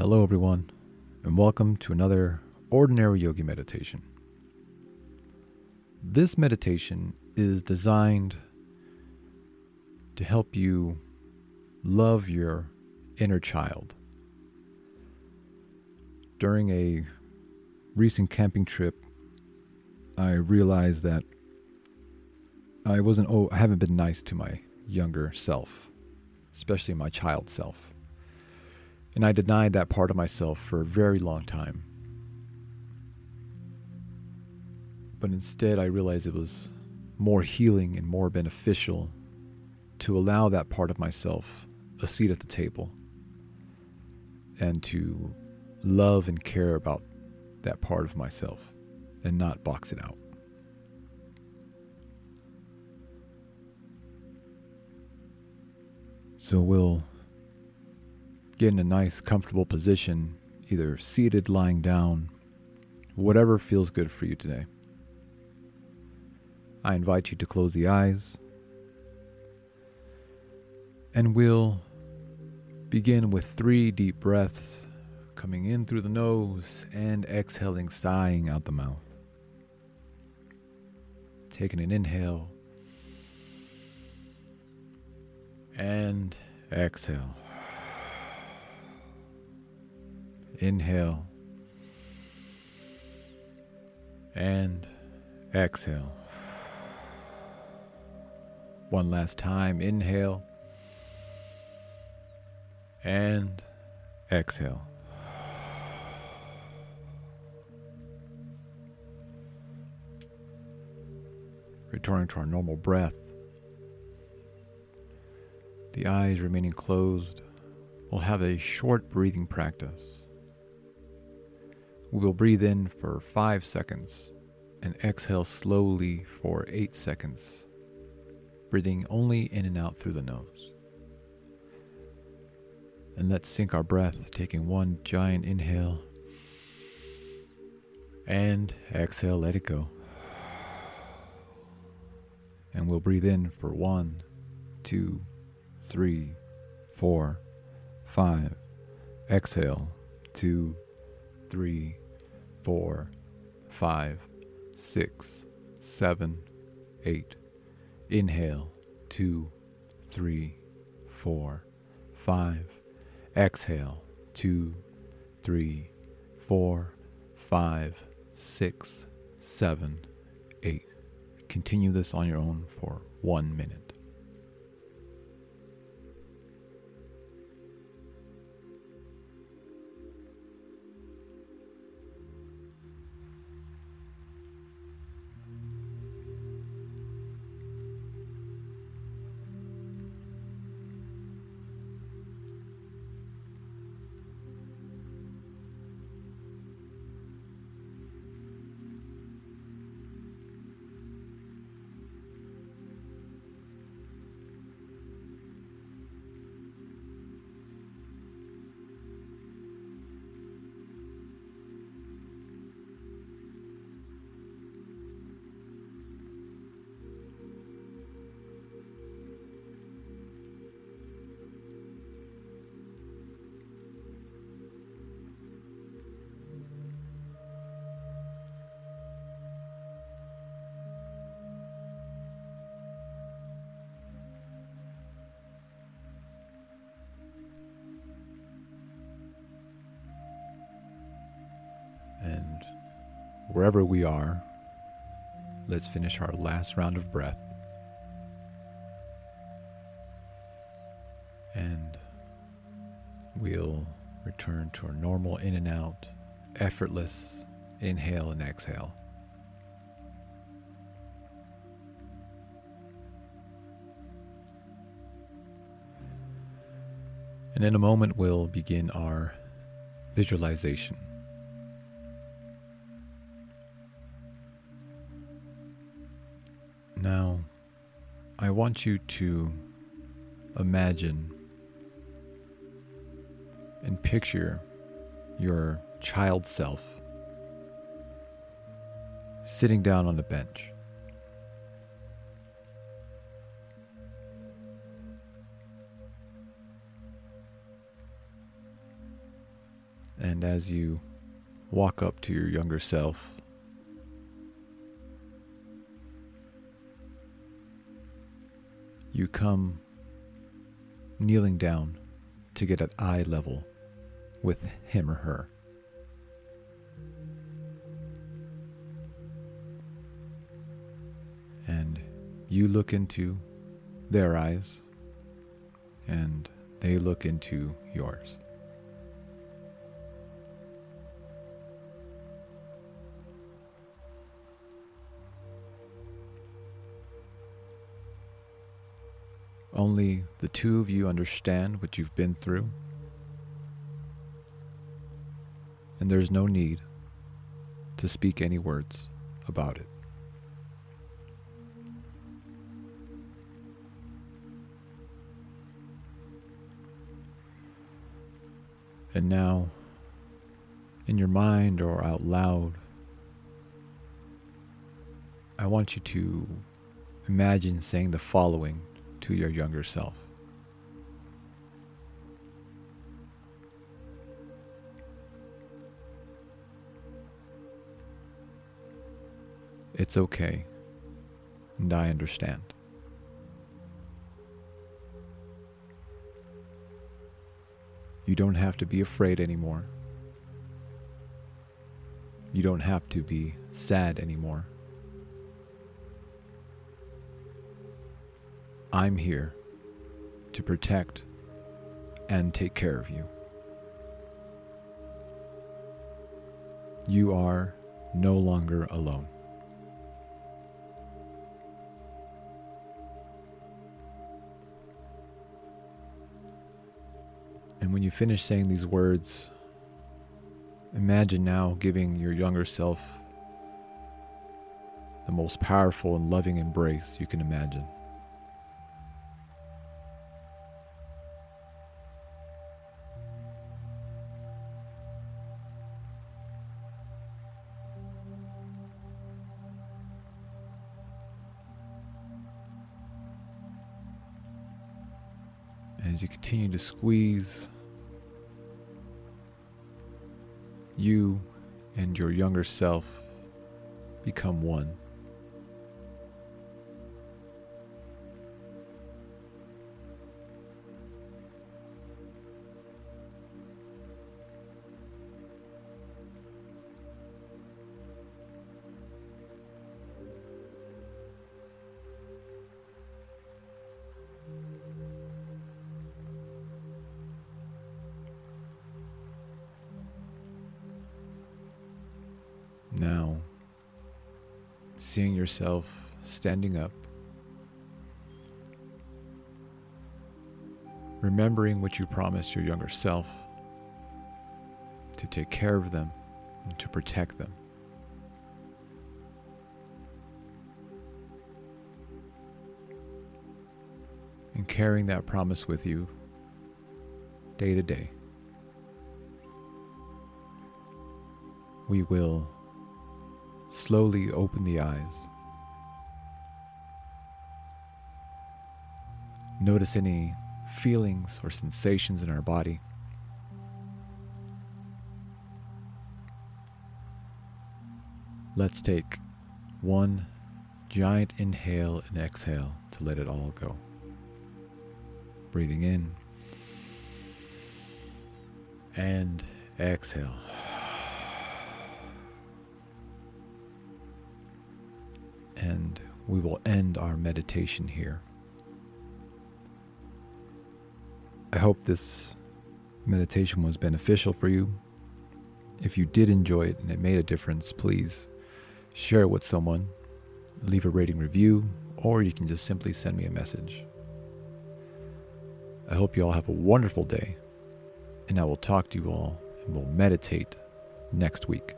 Hello, everyone, and welcome to another Ordinary Yogi meditation. This meditation is designed to help you love your inner child. During a recent camping trip, I realized that I wasn't, oh, I haven't been nice to my younger self, especially my child self. And I denied that part of myself for a very long time. But instead, I realized it was more healing and more beneficial to allow that part of myself a seat at the table and to love and care about that part of myself and not box it out. So we'll get in a nice, comfortable position, either seated, lying down, whatever feels good for you today. I invite you to close the eyes, and we'll begin with three deep breaths coming in through the nose and exhaling, sighing out the mouth. Taking an inhale and exhale. Inhale. And exhale. One last time. Inhale. And exhale. Returning to our normal breath. The eyes remaining closed. We'll have a short breathing practice. We will breathe in for 5 seconds and exhale slowly for 8 seconds, breathing only in and out through the nose. And let's sync our breath, taking one giant inhale and exhale, let it go. And we'll breathe in for one, two, three, four, five. Exhale, two, three, four, five, six, seven, eight. Inhale, two, three, four, five. Exhale, two, three, four, five, six, seven, eight. Continue this on your own for one minute. Wherever we are, let's finish our last round of breath. And we'll return to our normal in and out, effortless inhale and exhale. And in a moment, we'll begin our visualization. Now, I want you to imagine and picture your child self sitting down on a bench. And as you walk up to your younger self, you come kneeling down to get at eye level with him or her. And you look into their eyes, and they look into yours. Only the two of you understand what you've been through. And there's no need to speak any words about it. And now, in your mind or out loud, I want you to imagine saying the following to your younger self. It's okay, and I understand. You don't have to be afraid anymore. You don't have to be sad anymore. I'm here to protect and take care of you. You are no longer alone. And when you finish saying these words, imagine now giving your younger self the most powerful and loving embrace you can imagine. As you continue to squeeze, you and your younger self become one. Seeing yourself standing up, remembering what you promised your younger self to take care of them and to protect them. And carrying that promise with you day to day. We will slowly open the eyes. Notice any feelings or sensations in our body. Let's take one giant inhale and exhale to let it all go. Breathing in and exhale. And we will end our meditation here. I hope this meditation was beneficial for you. If you did enjoy it and it made a difference, please share it with someone, leave a rating review, or you can just simply send me a message. I hope you all have a wonderful day, and I will talk to you all and we'll meditate next week.